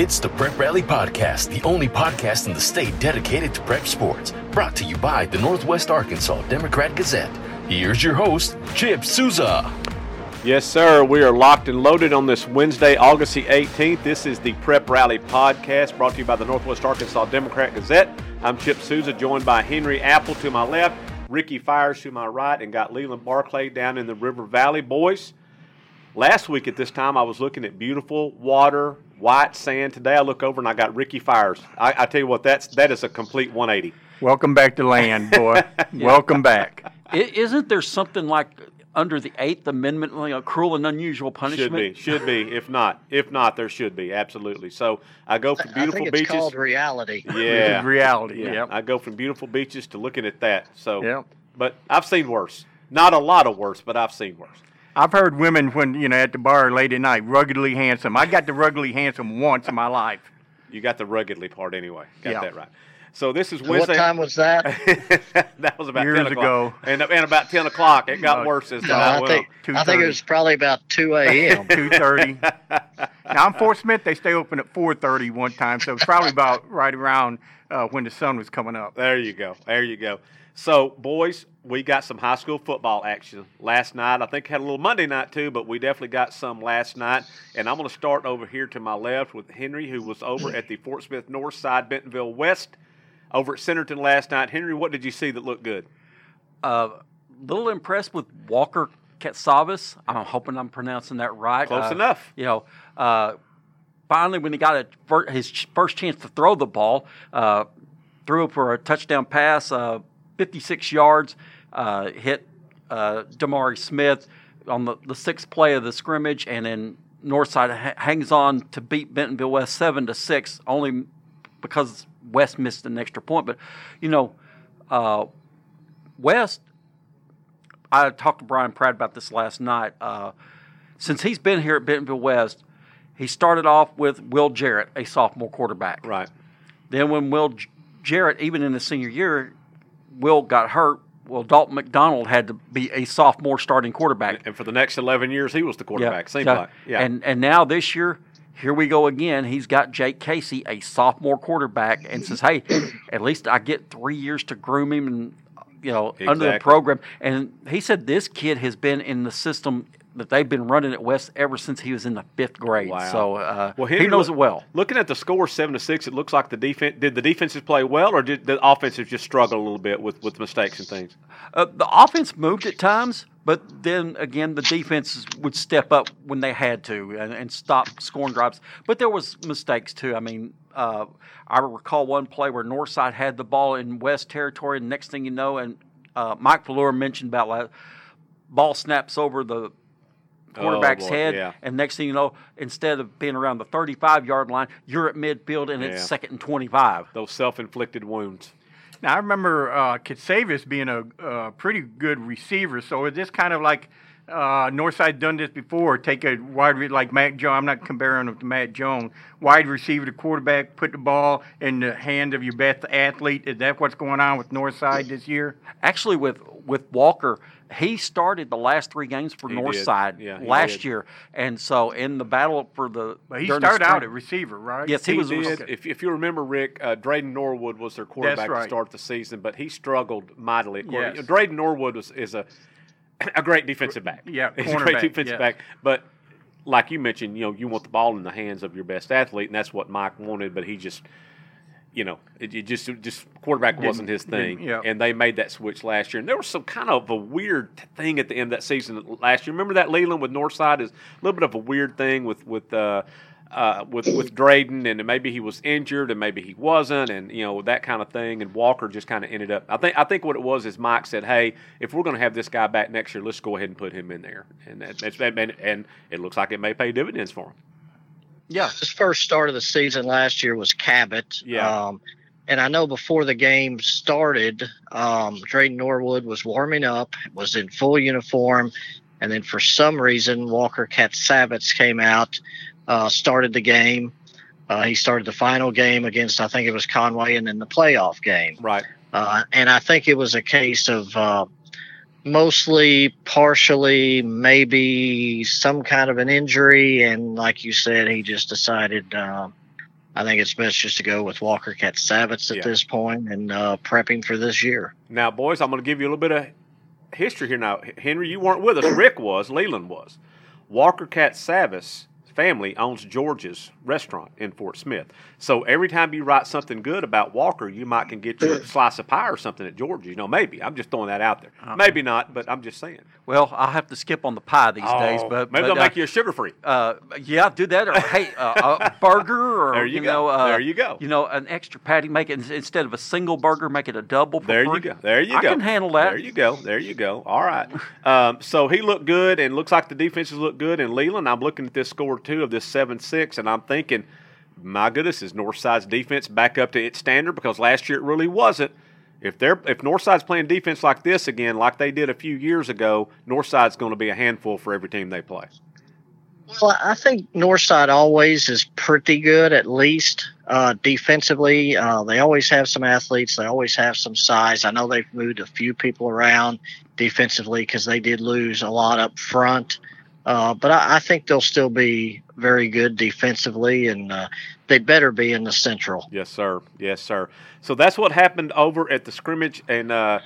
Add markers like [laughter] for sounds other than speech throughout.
It's the Prep Rally Podcast, the only podcast in the state dedicated to prep sports. Brought to you by the Northwest Arkansas Democrat Gazette. Here's your host, Chip Souza. Yes, sir. We are locked and loaded on this Wednesday, August the 18th. This is the Prep Rally Podcast brought to you by the Northwest Arkansas Democrat Gazette. I'm Chip Souza, joined by Henry Apple to my left, Ricky Fires to my right, and got Leland Barclay down in the River Valley. Boys, last week at this time I was looking at beautiful water, white sand. Today I look over and I got Ricky Fires. I, I tell you what, that's that is a complete 180. Welcome back to land, boy. [laughs] Welcome back. I- Isn't there something like under the Eighth Amendment, like a cruel and unusual punishment? Should be, should be. If not, if not, there should be. Absolutely. So I go from I beautiful think it's beaches. called reality. [laughs] Yeah, reality. Yeah, Yep. I go from beautiful beaches to looking at that. So, Yep. but I've seen worse. Not a lot of worse, but I've seen worse. I've heard women when you know at the bar late at night, ruggedly handsome. I got the ruggedly handsome once in my life. You got the ruggedly part anyway. Got Yeah. that right. So this is What Wednesday. time was that? [laughs] that was about Years 10 o'clock. ago. And, and about 10 o'clock, it got No, worse as the No, night I went think on. I think it was probably about two a.m. [laughs] Two thirty. now I'm Fort Smith. They stay open at four thirty one time, so it's probably about right around uh, when the sun was coming up. There you go. There you go. So, boys, we got some high school football action last night. I think had a little Monday night too, but we definitely got some last night. And I'm going to start over here to my left with Henry, who was over at the Fort Smith North Side, Bentonville West, over at Centerton last night. Henry, what did you see that looked good? Uh, little impressed with Walker Katsavas. I'm hoping I'm pronouncing that right. Close Uh, enough. You know, uh, finally when he got a, his first chance to throw the ball, uh, threw it for a touchdown pass, uh, 56 yards, uh, hit uh, Damari Smith on the, the sixth play of the scrimmage, and then Northside ha- hangs on to beat Bentonville West seven to six, only because West missed an extra point. But you know, uh, West. I talked to Brian Pratt about this last night. Uh, since he's been here at Bentonville West, he started off with Will Jarrett, a sophomore quarterback. Right. Then when Will J- Jarrett, even in his senior year, Will got hurt. Well, Dalton McDonald had to be a sophomore starting quarterback. And for the next 11 years, he was the quarterback. Seems Yeah. like. Yeah. And and now this year, here we go again. He's got Jake Casey, a sophomore quarterback, and says, "Hey, at least I get three years to groom him and you know under the program." And he said this kid has been in the system that they've been running at West ever since he was in the fifth grade. Wow. So uh, Well, he knows look- it well. Looking at the score, seven to six, it looks like the defense did the defenses play well, or did the offenses just struggle a little bit with, with mistakes and things? Uh, the offense moved at times, but then again, the defenses would step up when they had to and, and stop scoring drives. But there was mistakes too. I mean, uh, I recall one play where Northside had the ball in West territory, and next thing you know, and uh, Mike Valor mentioned about ball snaps over the quarterback's Oh, head, yeah. and next thing you know, instead of being around the 35 yard line, you're at midfield and Yeah. it's second and 25. Those self-inflicted wounds. Now I remember uh, Kitsavis being a uh, pretty good receiver. So is this kind of like uh, Northside done this before? Take a wide re- like Matt Jones. I'm not comparing him to Matt Jones. Wide receiver to quarterback, put the ball in the hand of your best athlete. Is that what's going on with Northside this year? actually with with Walker, he started the last three games for He. Northside Yeah, last did. year, and so in the battle for the But he during the started out at receiver, right? Yes, he, He was. did. rec- If, if you remember, Rick, uh, Drayden Norwood was their quarterback to start the season, but he struggled mightily. Of Yes. Drayden Norwood was, is a [clears throat] a great defensive back. Yeah, [laughs] he's a great cornerback, defensive yes. back. But like you mentioned, you know, you want the ball in the hands of your best athlete, and that's what Mike wanted. But he just, you know, it, it just just quarterback wasn't his thing. didn't- yeah. And they made that switch last year. And there was some kind of a weird thing at the end of that season last year. Remember that Leland with Northside is a little bit of a weird thing with with. Uh, uh, with with Drayden, and maybe he was injured, and maybe he wasn't, and you know that kind of thing. And Walker just kind of ended up. I think I think what it was is Mike said, "Hey, if we're going to have this guy back next year, let's go ahead and put him in there." And that, that's and, and it looks like it may pay dividends for him. Yeah, His first start of the season last year was Cabot. Yeah. Um, and I know before the game started, um, Drayden Norwood was warming up, was in full uniform, and then for some reason Walker Katsavitz came out, uh, started the game. Uh, he started the final game against I think it was Conway, and then the playoff game. Right. Uh, and I think it was a case of uh, mostly, partially, maybe some kind of an injury. And like you said, he just decided uh, I think it's best just to go with Walker Katsavitz at Yeah. this point and uh, prepping for this year. Now, boys, I'm going to give you a little bit of history here. Now, Henry, you weren't with us. Rick was. Leland was. Walker Cat Savis family owns George's restaurant in Fort Smith. So every time you write something good about Walker, you might can get your [clears throat] slice of pie or something at George's. You know, maybe. I'm just throwing that out there. Maybe not, but I'm just saying. Well, I'll have to skip on the pie these days, Oh, but maybe but, they'll uh, make you a sugar free. Uh, yeah, do that. Or hey, uh, a [laughs] burger, or There you go. know, uh, There you go. You know, an extra patty. Make it instead of a single burger, make it a double. For There you go. There you I go. I can handle that. There you go. There you go. All right. Um, so he looked good, and looks like the defenses look good. And Leland, I'm looking at this score two of this seven six, and I'm thinking, my goodness, is Northside's defense back up to its standard? Because last year it really wasn't. If they're if Northside's playing defense like this again, like they did a few years ago, Northside's going to be a handful for every team they play. Well, I think Northside always is pretty good, at least uh, defensively. Uh, they always have some athletes. They always have some size. I know they've moved a few people around defensively because they did lose a lot up front. Uh, but I, I think they'll still be very good defensively, and uh, they better be in the Central. Yes, sir. Yes, sir. So that's what happened over at the scrimmage. And uh,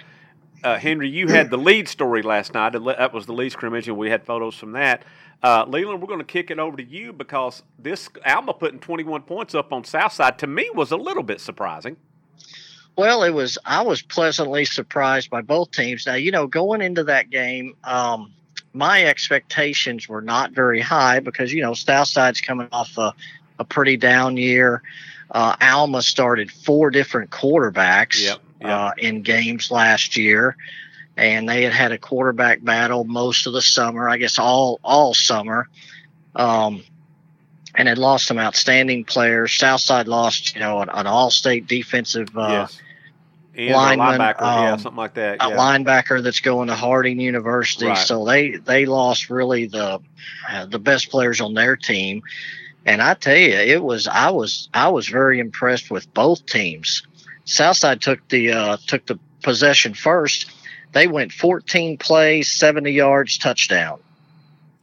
uh, Henry, you had the lead story last night. That was the lead scrimmage, and we had photos from that. Uh, Leland, we're going to kick it over to you because this Alma putting 21 points up on Southside to me was a little bit surprising. Well, it was. I was pleasantly surprised by both teams. Now, you know, going into that game, um, my expectations were not very high because you know Southside's coming off a, a pretty down year. Uh, Alma started four different quarterbacks Yep, yep. Uh, in games last year, and they had had a quarterback battle most of the summer. I guess all all summer. Um, and had lost some outstanding players. Southside lost, you know, an, an all-state defensive uh, yes. Lineman, linebacker, yeah, um, something like that. a linebacker that's going to Harding University. Right. So they they lost really the uh, the best players on their team. And I tell you, it was I was I was very impressed with both teams. Southside took the uh, took the possession first. They went 14 plays, 70 yards, touchdown,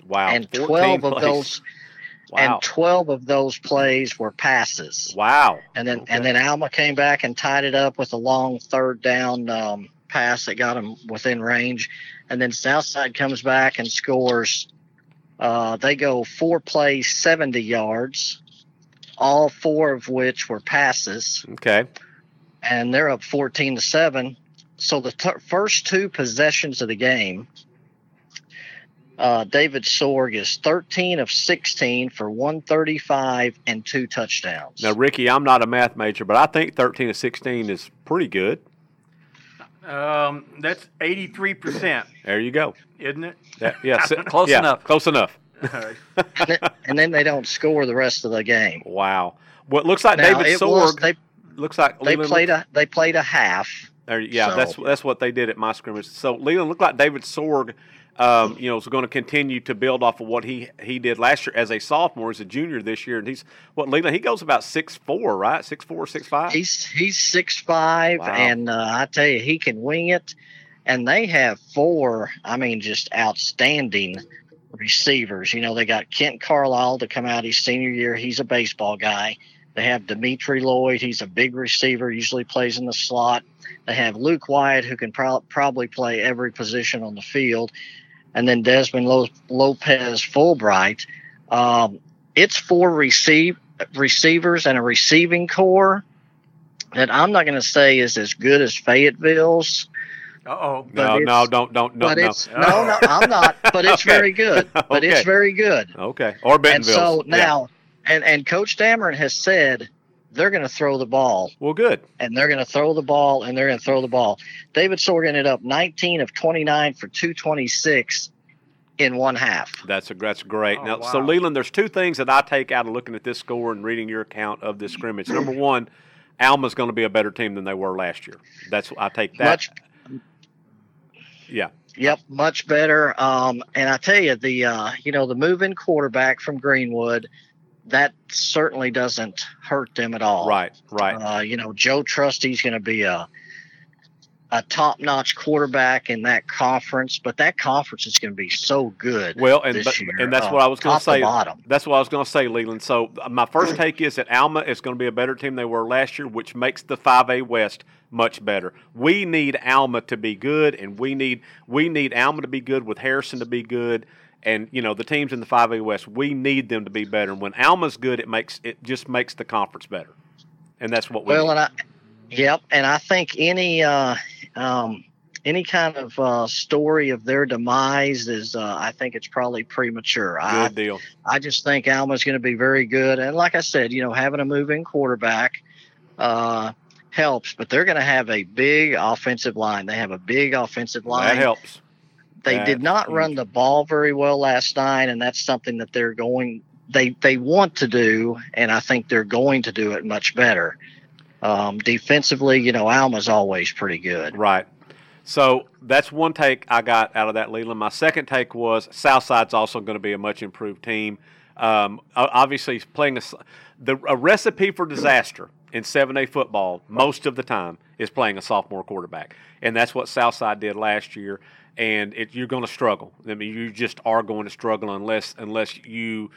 wow. and 14 12 of those Wow. and 12 of those plays were passes. wow. And then Okay. and then Alma came back and tied it up with a long third down um, pass that got them within range. And then Southside comes back and scores. Uh, they go four plays, 70 yards, all four of which were passes, Okay. and they're up 14 to seven. So the t- first two possessions of the game. Uh, David Sorg is 13 of 16 for 135 and two touchdowns. Now, Ricky, I'm not a math major, but I think 13 of 16 is pretty good. Um, that's 83%, There you go. isn't it? That, yeah, [laughs] Close yeah, enough. Close enough. and, then, [laughs] and then they don't score the rest of the game. Wow. Well, it looks like Now, David it was, Sorg they looks like they Leland played a they played a half. There, yeah, So- that's that's what they did at my scrimmage. So Leland looked like David Sorg, um, you know, is going to continue to build off of what he he did last year as a sophomore, as a junior this year, and he's what Leland he goes about six four, right? Six four, six five. He's he's six five, Wow. and uh, I tell you, he can wing it. And they have four, I mean, just outstanding receivers. You know, they got Kent Carlisle to come out his senior year. He's a baseball guy. They have Dimitri Lloyd. He's a big receiver, usually plays in the slot. They have Luke Wyatt, who can pro- probably play every position on the field. And then Desmond Lo- Lopez Fulbright. Um, it's four receive receivers and a receiving core that I'm not going to say is as good as Fayetteville's, Uh-oh. no, no, don't, don't, no, no. no, no, I'm not. But it's [laughs] Okay. very good. But Okay. it's very good. Okay, or And Bentonville. so now, and and Coach Dameron has said they're going to throw the ball, well, good. and they're going to throw the ball, and they're going to throw the ball. David Sorg ended up 19 of 29 for 226 in one half. That's a that's great. Oh, now, so. Leland, there's two things that I take out of looking at this score and reading your account of this scrimmage. Number one, Alma's going to be a better team than they were last year. That's I take that. Much yeah, Yep, much better. Um, and I tell you, the uh, you know the move-in quarterback from Greenwood, that certainly doesn't hurt them at all. right, right. Uh, you know, Joe Trusty's going to be a a top-notch quarterback in that conference, but that conference is going to be so good. Well, and but, and that's uh, what I was going to say. bottom. That's what I was going to say, Leland. So uh, my first take is that Alma is going to be a better team they were last year, which makes the 5A West much better. We need Alma to be good, and we need we need Alma to be good with Harrison to be good. And you know the teams in the 5A West, we need them to be better. And when Alma's good, it makes it just makes the conference better, and that's what we. Well, need. and I, yep, and I think any uh, um, any kind of uh, story of their demise is, uh, I think it's probably premature. I, good deal. I just think Alma's going to be very good, and like I said, you know, having a moving quarterback uh, helps, but they're going to have a big offensive line. They have a big offensive line. That helps. They That's did not run the ball very well last night, and that's something that they're going they they want to do, and I think they're going to do it much better. Um, defensively, you know, Alma's always pretty good. Right. So that's one take I got out of that, Leland. My second take was Southside's also going to be a much improved team. Um, obviously, playing a, the, a recipe for disaster in 7A football most of the time is playing a sophomore quarterback. And that's what Southside did last year. And it, you're going to struggle. I mean, you just are going to struggle unless unless you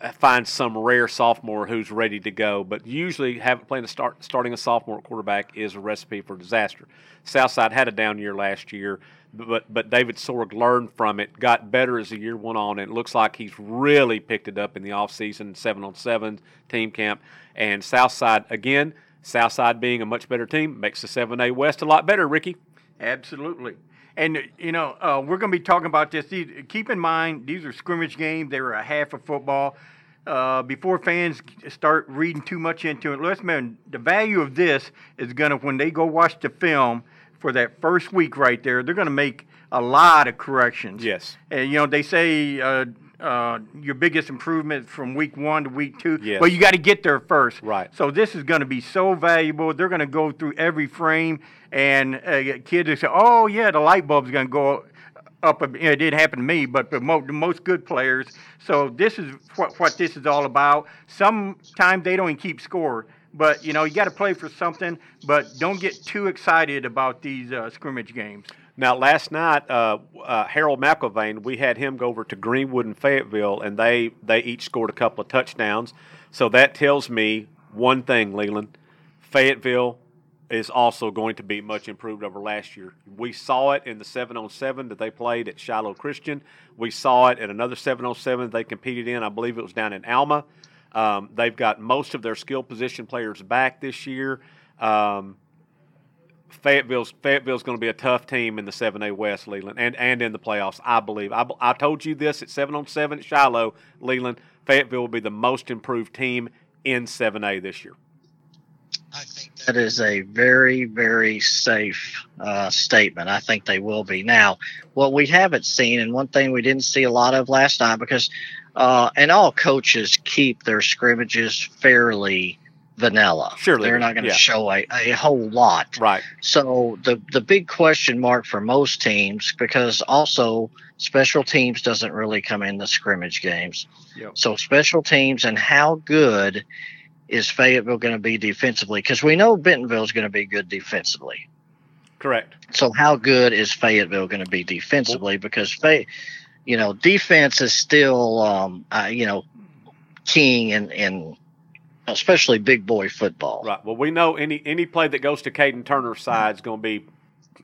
uh, find some rare sophomore who's ready to go. But usually, having playing a start starting a sophomore quarterback is a recipe for disaster. Southside had a down year last year, but but David Sorg learned from it, got better as the year went on, and it looks like he's really picked it up in the offseason, seven on seven team camp, and Southside again. Southside being a much better team makes the 7A West a lot better, Ricky. Absolutely. And you know, uh, we're going to be talking about this. These, keep in mind, these are scrimmage games. They were a half of football. Uh, before fans start reading too much into it, let's remember the value of this is going to when they go watch the film for that first week right there. They're going to make a lot of corrections. Yes. And you know, they say uh, uh, your biggest improvement from week one to week two. Yes. Well, you got to get there first. Right. So this is going to be so valuable. They're going to go through every frame, and uh, kids will say, "Oh yeah, the light bulb's going to go up." a- It didn't happen to me, but the most good players. So this is what what this is all about. Sometimes they don't even keep score. But you know you got to play for something, but don't get too excited about these uh, scrimmage games. Now, last night, uh, uh, Harold McIlvain, we had him go over to Greenwood and Fayetteville, and they they each scored a couple of touchdowns. So that tells me one thing, Leland. Fayetteville is also going to be much improved over last year. We saw it in the seven on seven that they played at Shiloh Christian. We saw it at another seven on seven they competed in. I believe it was down in Alma. Um, they've got most of their skill position players back this year. Um, Fayetteville's Fayetteville's going to be a tough team in the 7A West, Leland, and, and in the playoffs. I believe. I, I told you this at seven on seven at Shiloh, Leland. Fayetteville will be the most improved team in 7A this year. I think that is a very, very safe uh, statement. I think they will be. Now, what we haven't seen, and one thing we didn't see a lot of last night, because, uh, and all coaches keep their scrimmages fairly vanilla. Sure they They're not going to yeah. show a, a whole lot. Right. So the the big question mark for most teams, because also special teams doesn't really come in the scrimmage games. Yep. So special teams and how good is Fayetteville going to be defensively? Because we know Bentonville is going to be good defensively. Correct. So how good is Fayetteville going to be defensively? Because Fay, you know, defense is still, um, uh, you know, king in in especially big boy football. Right. Well, we know any any play that goes to Caden Turner's side is going to be.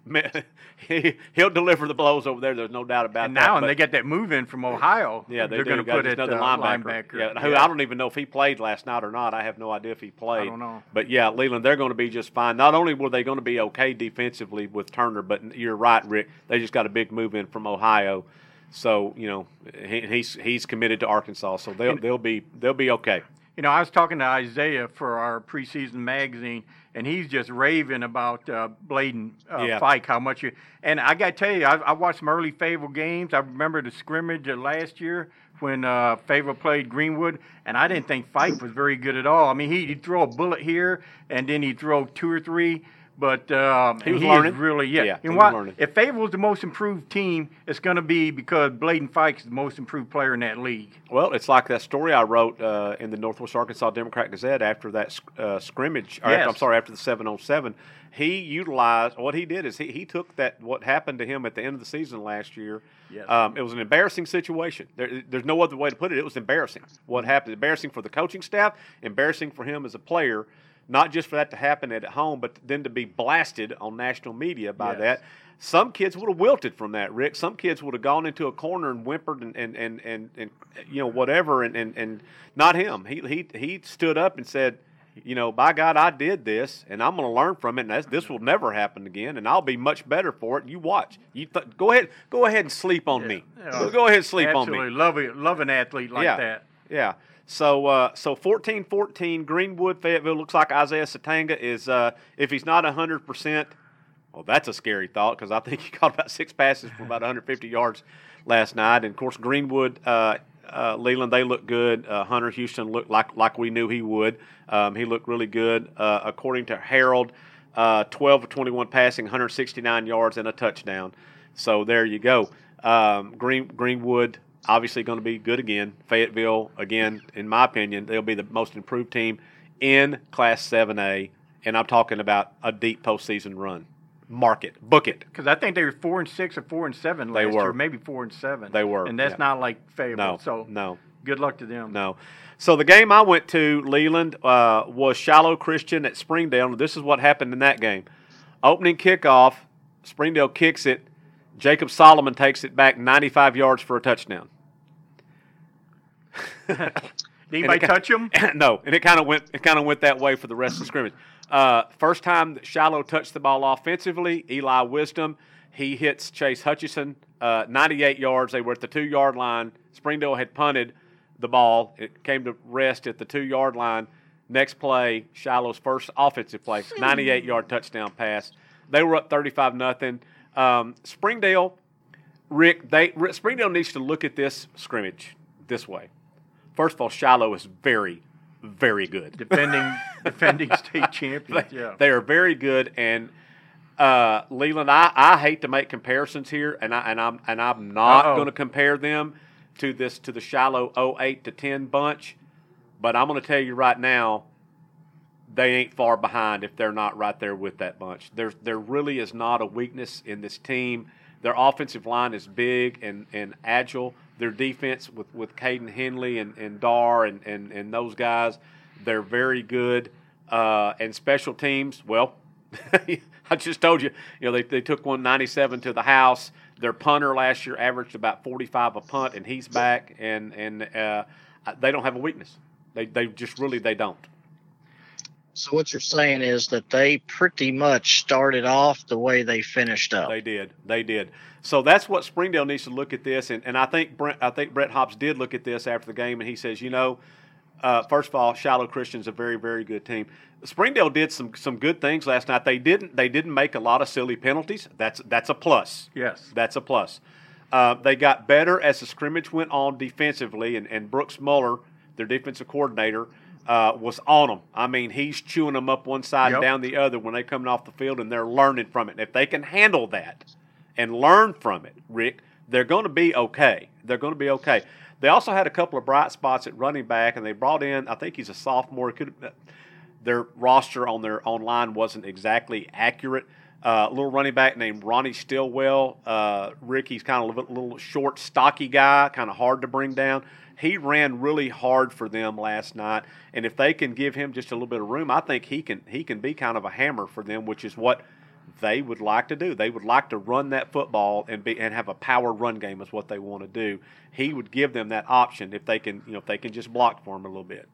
[laughs] he, he'll deliver the blows over there. There's no doubt about And that. now, and but- they get that move in from Ohio. Yeah, they are going to put just it another uh, linebacker. linebacker. Yeah, who I don't even know if he played last night or not. I have no idea if he played. I don't know. But yeah, Leland, they're going to be just fine. Not only were they going to be okay defensively with Turner, but you're right, Rick. They just got a big move in from Ohio, so you know he, he's he's committed to Arkansas, so they'll they'll be they'll be okay. You know, I was talking to Isaiah for our preseason magazine, and he's just raving about uh, Bladen uh, Yeah. Fike, how much you. And I got to tell you, I, I watched some early Fayetteville games. I remember the scrimmage of last year when uh, Fayetteville played Greenwood, and I didn't think Fike was very good at all. I mean, he, he'd throw a bullet here, and then he'd throw two or three. But um, He was learning. really yeah. Yeah, and why, learning. if Fayetteville's the most improved team, it's going to be because Bladen Fikes is the most improved player in that league. Well, it's like that story I wrote uh, in the Northwest Arkansas Democrat Gazette after that uh, scrimmage. Or after, I'm sorry, after the seven on seven. He utilized what he did is he, he took that what happened to him at the end of the season last year. Yes. Um, it was an embarrassing situation. There, there's no other way to put it. It was embarrassing. What happened? Embarrassing for the coaching staff. Embarrassing for him as a player. Not just for that to happen at home, but then to be blasted on national media by Yes. that. Some kids would have wilted from that, Rick. Some kids would have gone into a corner and whimpered and and and, and, and you know whatever, and, and and not him. He he he stood up and said, you know, by God, I did this, and I'm going to learn from it, and that's, this will never happen again, and I'll be much better for it. You watch. You th- go ahead, go ahead and sleep on me. Yeah. Go, ahead and sleep on me. Absolutely love. Love an athlete like yeah. that. Yeah. So uh, so 14-14 Greenwood Fayetteville looks like Isaiah Sategna is uh, if he's not 100%, well that's a scary thought because I [laughs] think he caught about six passes for about 150 yards last night and of course Greenwood uh, uh, Leland they look good. Uh, Hunter Houston looked like like we knew he would. Um, he looked really good uh, according to Harold uh, 12 of 21 passing, 169 yards and a touchdown. So there you go. Um, Green Greenwood obviously going to be good again. Fayetteville again, in my opinion, they'll be the most improved team in Class 7A, and I'm talking about a deep postseason run. Mark it, book it. Because I think they were four and six or four and seven last year, maybe four and seven. They were, and that's yeah. not like Fayetteville. No, so no, good luck to them. no. So the game I went to, Leland, uh, was Shiloh Christian at Springdale. This is what happened in that game. Opening kickoff, Springdale kicks it. Jacob Solomon takes it back 95 yards for a touchdown. Did anybody touch him? [clears throat] no, and it kind of went it kind of went that way for the rest of the scrimmage. Uh, first time that Shiloh touched the ball offensively, Eli Wisdom he hits Chase Hutchison uh, 98 yards. They were at the two yard line. Springdale had punted the ball. It came to rest at the two yard line. Next play, Shiloh's first offensive play, 98 yard touchdown pass. They were up 35 nothing. Um, Springdale, Rick, they Rick, Springdale needs to look at this scrimmage this way. First of all, Shiloh is very, very good. defending [laughs] defending state champions. They, Yeah. they are very good. And uh, Leland, I, I hate to make comparisons here, and I and I'm and I'm not going to compare them to this to the Shiloh 08 to 10 bunch, but I'm going to tell you right now, they ain't far behind if they're not right there with that bunch. There there really is not a weakness in this team. Their offensive line is big and, and agile. Their defense with, with Caden Henley and, and Dar and, and, and those guys, they're very good. Uh, and special teams, well, [laughs] I just told you, you know, they, they took 197 to the house. Their punter last year averaged about 45 a punt, and he's back. And and uh, they don't have a weakness. They they just really they don't. So what you're saying is that they pretty much started off the way they finished up. They did. They did. So that's what Springdale needs to look at this, and, and I think Brent, I think Brett Hobbs did look at this after the game, and he says, you know, uh, first of all, Shiloh Christian's a very very good team. Springdale did some some good things last night. They didn't they didn't make a lot of silly penalties. That's that's a plus. Yes. That's a plus. Uh, they got better as the scrimmage went on defensively, and, and Brooks Muller, their defensive coordinator, uh, was on them. I mean, he's chewing them up one side Yep. and down the other when they coming off the field, and they're learning from it. And if they can handle that and learn from it, Rick, they're going to be okay. They're going to be okay. They also had a couple of bright spots at running back, and they brought in. I think he's a sophomore. Could their roster on their online wasn't exactly accurate. Uh, a little running back named Ronnie Stillwell. Uh, Rick, he's kind of a little short, stocky guy, kind of hard to bring down. He ran really hard for them last night, and if they can give him just a little bit of room, I think he can he can be kind of a hammer for them, which is what they would like to do. They would like to run that football and be and have a power run game is what they want to do. He would give them that option if they can, you know, if they can just block for him a little bit.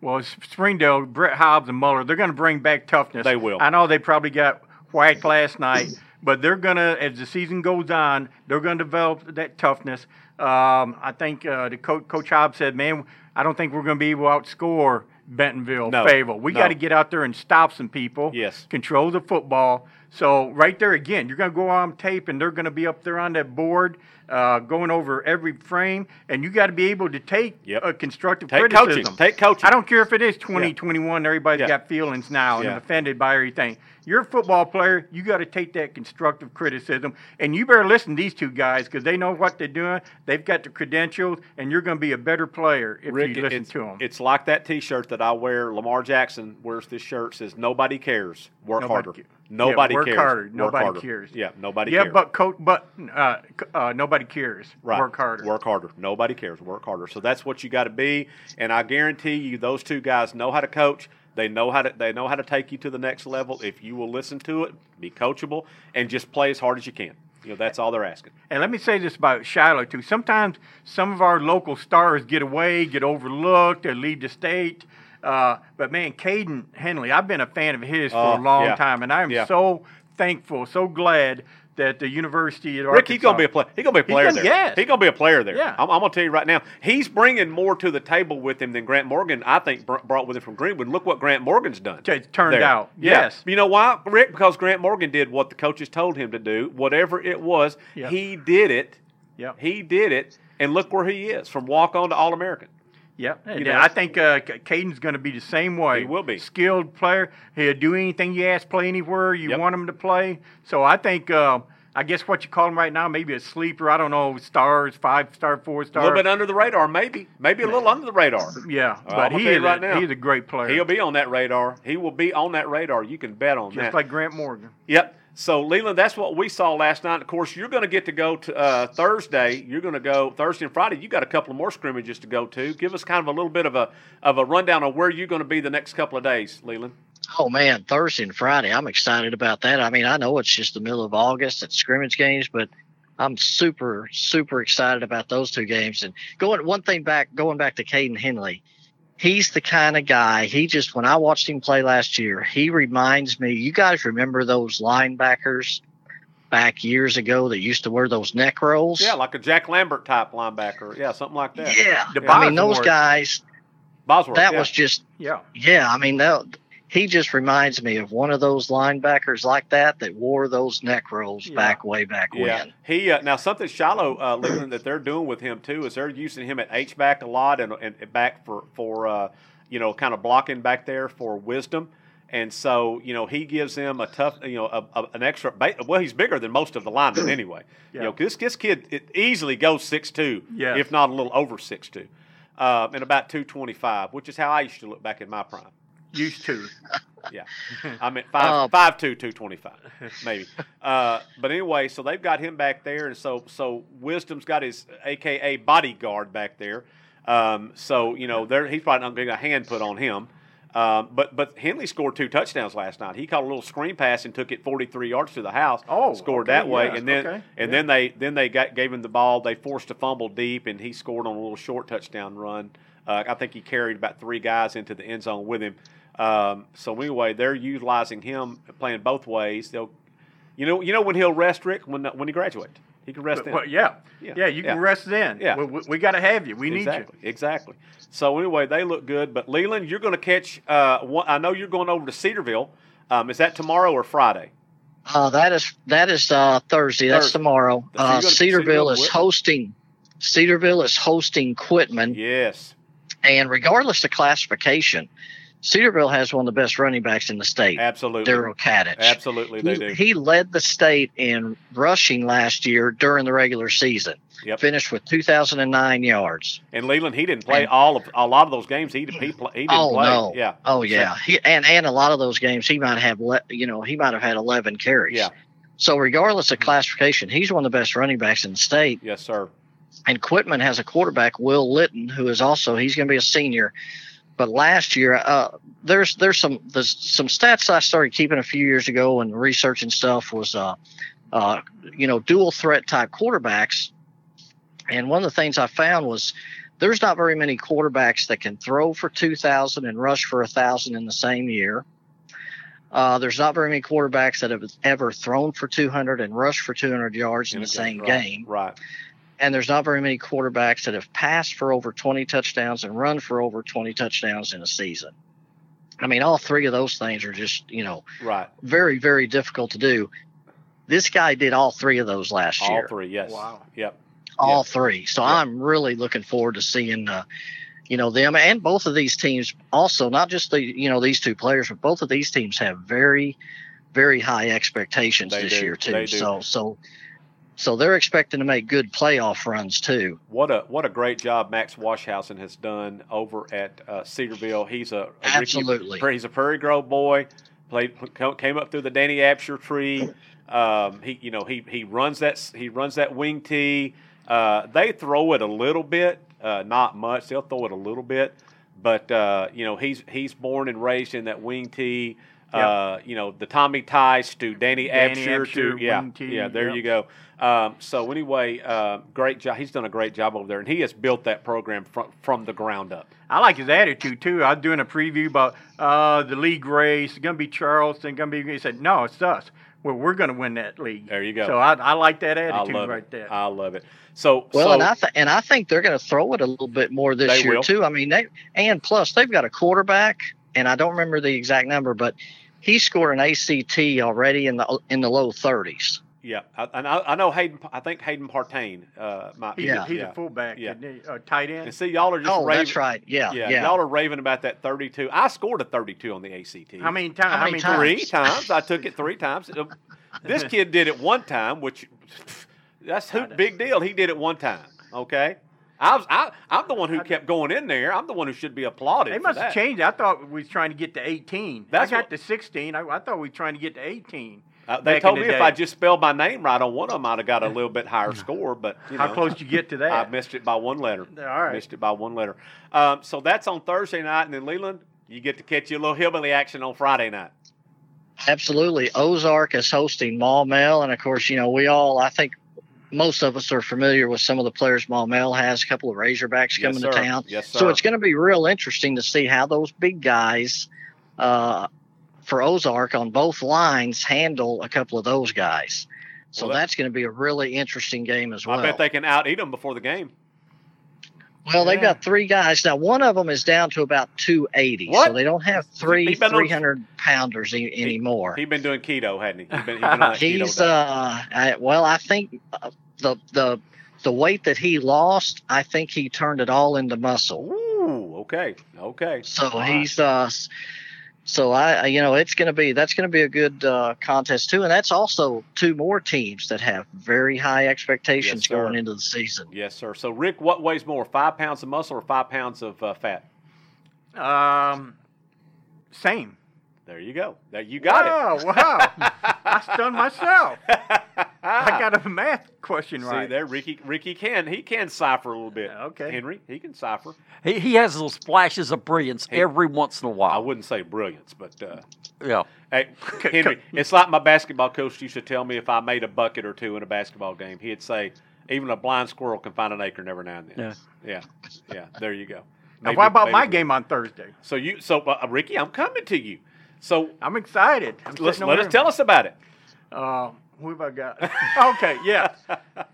Well, Springdale, Brett Hobbs, and Muller, they're going to bring back toughness. They will. I know they probably got whacked last night, but they're going to, as the season goes on, they're going to develop that toughness. Um, I think uh, the coach, Coach Hobbs said, man, I don't think we're going to be able to outscore Bentonville, No, Fayetteville. We no. got to get out there and stop some people. Yes. Control the football. So right there again, you're going to go on tape, and they're going to be up there on that board, uh, going over every frame, and you got to be able to take Yep. a constructive Take criticism. coaching. Take coaching. I don't care if it is 2021. Yeah. Everybody's Yeah. got feelings now and Yeah. offended by everything. You're a football player. You got to take that constructive criticism, and you better listen to these two guys because they know what they're doing. They've got the credentials, and you're going to be a better player if Rick, you listen to them. it's like that T-shirt that I wear. Lamar Jackson wears this shirt. Says nobody cares. Work Nobody harder. ca- Nobody yeah, work cares. harder. Work Nobody harder. cares. Yeah, nobody cares. yeah, cares. but coach, but uh, uh, nobody cares. Right. Work harder. Work harder. Nobody cares. Work harder. So that's what you got to be. And I guarantee you, those two guys know how to coach. They know how to. They know how to take you to the next level. If you will listen to it, be coachable, and just play as hard as you can. You know that's all they're asking. And let me say this about Shiloh too. Sometimes some of our local stars get away, get overlooked, they leave the state. Uh, but man, Caden Henley, I've been a fan of his for Oh, a long yeah. time, and I'm Yeah. so thankful, so glad that the University of Rick, he's gonna be a Arkansas- play. He's gonna be a player gonna- there. yes. He's gonna be a player there. Yeah. I'm, I'm gonna tell you right now. He's bringing more to the table with him than Grant Morgan. I think br- brought with him from Greenwood. Look what Grant Morgan's done. It turned there. out, Yeah. yes. You know why, Rick? Because Grant Morgan did what the coaches told him to do. Whatever it was, Yep. he did it. Yep. He did it, and look where he is from walk on to All American. Yep. You And know. I think uh, Caden's going to be the same way. He will be. Skilled player. He'll do anything you ask, play anywhere you Yep. want him to play. So I think, uh, I guess what you call him right now, maybe a sleeper. I don't know, stars, five star, four star. A little bit under the radar, maybe, maybe a little under the radar. Yeah, Uh, but he is right a, now. he's a great player. He'll be on that radar. He will be on that radar. You can bet on just that. like Grant Morgan. Yep. So Leland, that's what we saw last night. Of course, you're going to get to go to uh, Thursday. You're going to go Thursday and Friday. You got a couple of more scrimmages to go to. Give us kind of a little bit of a of a rundown of where you're going to be the next couple of days, Leland. Oh man, Thursday and Friday. I'm excited about that. I mean, I know it's just the middle of August, at scrimmage games, but I'm super, super excited about those two games. And going one thing back, going back to Caden Henley, he's the kind of guy. He just when I watched him play last year, he reminds me. You guys remember those linebackers back years ago that used to wear those neck rolls? Yeah, like a Jack Lambert type linebacker. Yeah, something like that. yeah. The I mean, those guys. Bosworth. That yeah. was just Yeah. Yeah, I mean that he just reminds me of one of those linebackers like that that wore those neck rolls Yeah. back way back Yeah, when. he uh, now something Shiloh, uh, Leland, that they're doing with him too is they're using him at H back a lot and, and back for for uh, you know kind of blocking back there for wisdom, and so you know he gives them a tough you know a, a, an extra. ba- Well, he's bigger than most of the linemen [clears throat] anyway. Yeah. You Yeah. know, 'cause this this kid it easily goes six two, Yes. if not a little over six two, uh, and about two twenty five, which is how I used to look back in my prime. Used to. Yeah, I mean, five Uh, five two two twenty five maybe. Uh, but anyway, so they've got him back there, and so so Wisdom's got his AKA bodyguard back there. Um, so you know, there he's probably not getting a hand put on him. Um, but but Henley scored two touchdowns last night. He caught a little screen pass and took it 43 yards to the house. Oh, scored okay, that way, yeah, and then okay, and yeah. then they then they got gave him the ball. They forced a fumble deep, and he scored on a little short touchdown run. Uh, I think he carried about three guys into the end zone with him. Um, so anyway, they're utilizing him playing both ways. They'll, you know, you know when he'll rest Rick when when he graduates, he can rest. But, then. well, yeah. Yeah, yeah. you can yeah. rest then. Yeah. We, we, we got to have you. We need exactly, exactly. So anyway, they look good. But Leland, you're going to catch. Uh, one, I know you're going over to Cedarville. Um, is that tomorrow or Friday? Uh, that is that is uh, Thursday. That's Thursday. tomorrow. So you're Uh, gonna- Cedarville Cedarville is Quitman? hosting. Cedarville is hosting Quitman, Yes. and regardless of classification, Cedarville has one of the best running backs in the state, Absolutely. Daryl Kadich. Absolutely, they he, do. he led the state in rushing last year during the regular season. Yep. Finished with 2,009 yards. And Leland, he didn't play And- all of a lot of those games. He he, play, he didn't Oh play. no! Yeah. Oh yeah. He, and and a lot of those games he might have le- you know he might have had 11 carries. Yeah. So regardless of mm-hmm. classification, he's one of the best running backs in the state. Yes, sir. And Quitman has a quarterback, Will Litton, who is also he's going to be a senior. But last year, uh, there's there's some there's some stats I started keeping a few years ago and researching stuff was uh, uh, you know dual threat type quarterbacks. And one of the things I found was there's not very many quarterbacks that can throw for 2,000 and rush for 1,000 in the same year. Uh, there's not very many quarterbacks that have ever thrown for 200 and rushed for 200 yards in In the same right, game Right. And there's not very many quarterbacks that have passed for over 20 touchdowns and run for over 20 touchdowns in a season. I mean, all three of those things are just you know Right. very very difficult to do. This guy did all three of those last year. All three. Yes. Wow. Yep. all Yeah. three. So Yeah. I'm really looking forward to seeing, uh, you know, them and both of these teams. Also, not just the you know these two players, but both of these teams have very, very high expectations They this do. year too. They do. So so they're expecting to make good playoff runs too. What a what a great job Max Washhausen has done over at uh, Cedarville. He's a, a Ricky- Absolutely. he's a Prairie Grove boy. Played came up through the Danny Abshier tree. Um, he you know he he runs that he runs that wing tee. Uh, they throw it a little bit, uh, not much. They'll throw it a little bit, but uh, you know he's he's born and raised in that wing tee. Uh, you know the Tommy Tice to Danny, Danny Abshier, to yeah wing yeah there yep. you go. Um, so anyway, uh, great job. He's done a great job over there, and he has built that program from from the ground up. I like his attitude too. I was doing a preview about uh, the league race. It's gonna be Charleston. Gonna be. He said, "No, it's us. Well, we're gonna win that league." There you go. So I, I like that I attitude love right it. there. I love it. So Well, so, and I th- and I think they're going to throw it a little bit more this year will. too. I mean, they and plus they've got a quarterback, and I don't remember the exact number, but he scored an ACT already in the in the low 30s. yeah, I, and I, I know Hayden. I think Hayden Partain. Uh, might, he's Yeah. a, he's yeah. a fullback, Yeah. isn't? Uh, tight end. And see, y'all are just Oh, raving. that's right. Yeah, Yeah, yeah. y'all are raving about that 32. I scored a 32 on the ACT. How many times? How many times? Three times. I took it three times. Uh, This [laughs] kid did it one time, which [laughs] that's who, big deal. He did it one time. Okay. I was, I, I'm the one who kept going in there. I'm the one who should be applauded. They for must have that. changed. I thought we was trying to get to 18. That's I got what- to 16. I, I thought we were trying to get to 18. Uh, they told in me the if I just spelled my name right on one of them, I'd have got a little bit higher [laughs] score. But you How close did you get to [laughs] that? I missed it by one letter. All right. Missed it by one letter. Um, so that's on Thursday night, and then Leland, you get to catch your little hillbilly action on Friday night. Absolutely. Ozark is hosting Maumelle. And of course, you know, we all, I think most of us are familiar with some of the players Maumelle has, a couple of Razorbacks Yes, coming sir. to town. Yes, So it's going to be real interesting to see how those big guys uh, for Ozark on both lines handle a couple of those guys. So Well, that- that's going to be a really interesting game as well. I bet they can out eat them before the game. Well, they've got three guys now. One of them is down to about 280, so they don't have three on- 300 pounders e- anymore. He's been doing keto, hadn't he? He's been, he's been on keto He's uh, I, well, I think uh, the the the weight that he lost, I think he turned it all into muscle. Ooh, okay, okay. So right. he's uh, so I I- you know it's going to be that's going to be a good uh, contest too, and that's also two more teams that have very high expectations Yes, going into the season. Yes, sir. So, Rick, what weighs more, five pounds of muscle or five pounds of uh, fat? Um, same. There you go. There you got wow, it. wow. [laughs] I stunned myself. I got a math question See right. there, Ricky. Ricky can he can cipher a little bit. Okay. Henry, he can cipher. He, he has little splashes of brilliance Hey. every once in a while. I wouldn't say brilliance, but uh, Yeah. hey, [laughs] Henry, [laughs] it's like my basketball coach used to tell me if I made a bucket or two in a basketball game, he'd say, "Even a blind squirrel can find an acorn every now and then." Yeah, yeah, yeah. There you go. Now, Maybe- what about my game on Thursday? So you, so uh, Ricky, I'm coming to you. So I'm excited. I'm let's let us tell us about it. Uh, who have I got? [laughs] okay, yeah.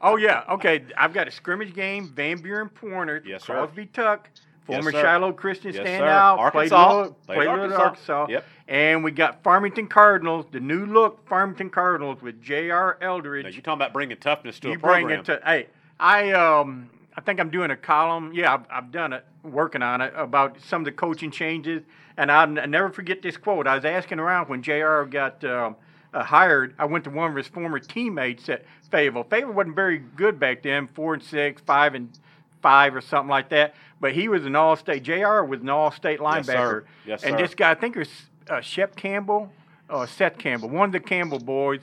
Oh, yeah. Okay, I've got a scrimmage game. Van Buren Pointer. Yes, sir. Crosby Tuck. Former sir. Shiloh Christian Yes, standout. Arkansas. Played, Played played Arkansas. Arkansas. Yep. And we got Farmington Cardinals, the new look Farmington Cardinals with J.R. Eldridge. Now you're talking about bringing toughness to you a bring program. it to hey i um i think i'm doing a column yeah i've, I've done it working on it about some of the coaching changes and I'll never forget this quote i was asking around when jr got um, uh, hired i went to one of his former teammates at fayetteville fayetteville wasn't very good back then four and six five and five or something like that but he was an all-state jr was an all-state linebacker. Yes, sir. Yes, and this guy i think it was uh, shep campbell uh, seth campbell one of the campbell boys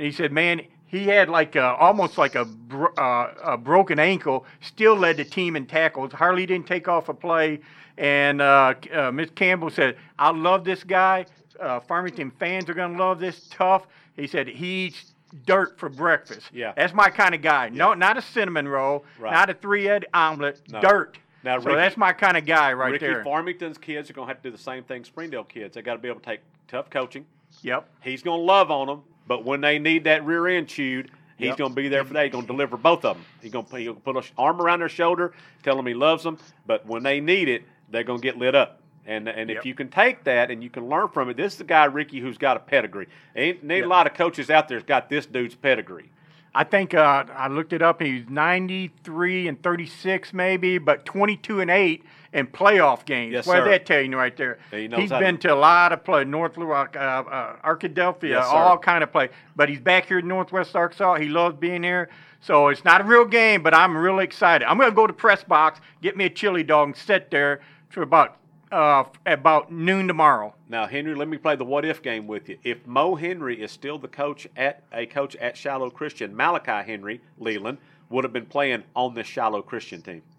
and he said, "Man, he had like a, almost like a, bro- uh, a broken ankle. Still led the team in tackles. Hardly didn't take off a play." And uh, uh, Miss Campbell said, "I love this guy. Uh, Farmington fans are gonna love this. Tough." He said he eats dirt for breakfast. Yeah. that's my kind of guy. No, not a cinnamon roll, Right. not a three-egg omelet. No. Dirt. Now, so that's my kind of guy right Ricky there. Farmington's kids are going to have to do the same thing Springdale kids. They got to be able to take tough coaching. yep. He's going to love on them, but when they need that rear end chewed, he's Yep. going to be there for that. He's going to deliver both of them. He's going to put, he'll put an arm around their shoulder, tell them he loves them, but when they need it, they're going to get lit up. And and Yep. if you can take that and you can learn from it, this is the guy Ricky who's got a pedigree. Ain't need Yep. a lot of coaches out there's got this dude's pedigree. I think uh, I looked it up. He's 93 and 36, maybe, but 22 and 8 in playoff games. Yes, what that tell you right there? He He's how to- been to a lot of play, North Little Rock, uh, uh, Arkadelphia, Yes, all kind of play. But he's back here in Northwest Arkansas. He loves being here. So it's not a real game, but I'm really excited. I'm going to go to press box, get me a chili dog, and sit there for about uh, about noon tomorrow. Now, Henry, let me play the what if game with you. If Mo Henry is still the coach at a coach at Shiloh Christian, Malachi Henry Leland would have been playing on this Shiloh Christian team. [laughs]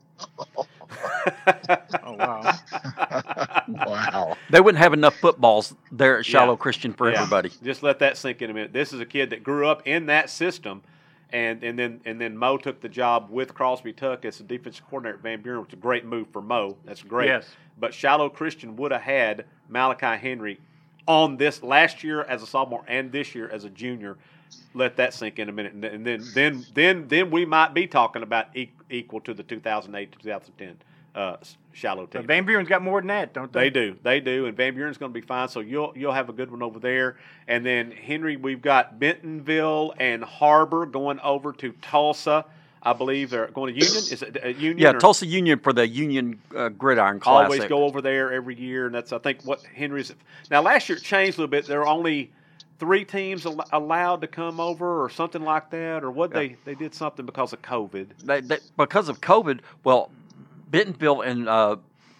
Oh wow! Wow. They wouldn't have enough footballs there at Shiloh Yeah. Christian for Yeah. everybody. Just let that sink in a minute. This is a kid that grew up in that system, and and then and then Mo took the job with Crosby Tuck as the defensive coordinator at Van Buren, which is a great move for Mo. That's great. Yes. But Shiloh Christian would have had Malachi Henry on this last year as a sophomore and this year as a junior. Let that sink in a minute, and then then then then, then we might be talking about equal to the 2008 to 2010 uh, Shiloh team. But Van Buren's got more than that, don't They they? do, they do, and Van Buren's going to be fine. So you'll you'll have a good one over there. And then Henry, we've got Bentonville and Harbor going over to Tulsa. I believe they're going to Union. Is it uh, Union? Yeah, or- Tulsa Union for the Union uh, Gridiron Classic. always go over there every year, and that's I think what Henry's. Now last year it changed a little bit. There were only three teams al- allowed to come over, or something like that, or what they they did something because of COVID. They, they, because of COVID, well, Bentonville and uh,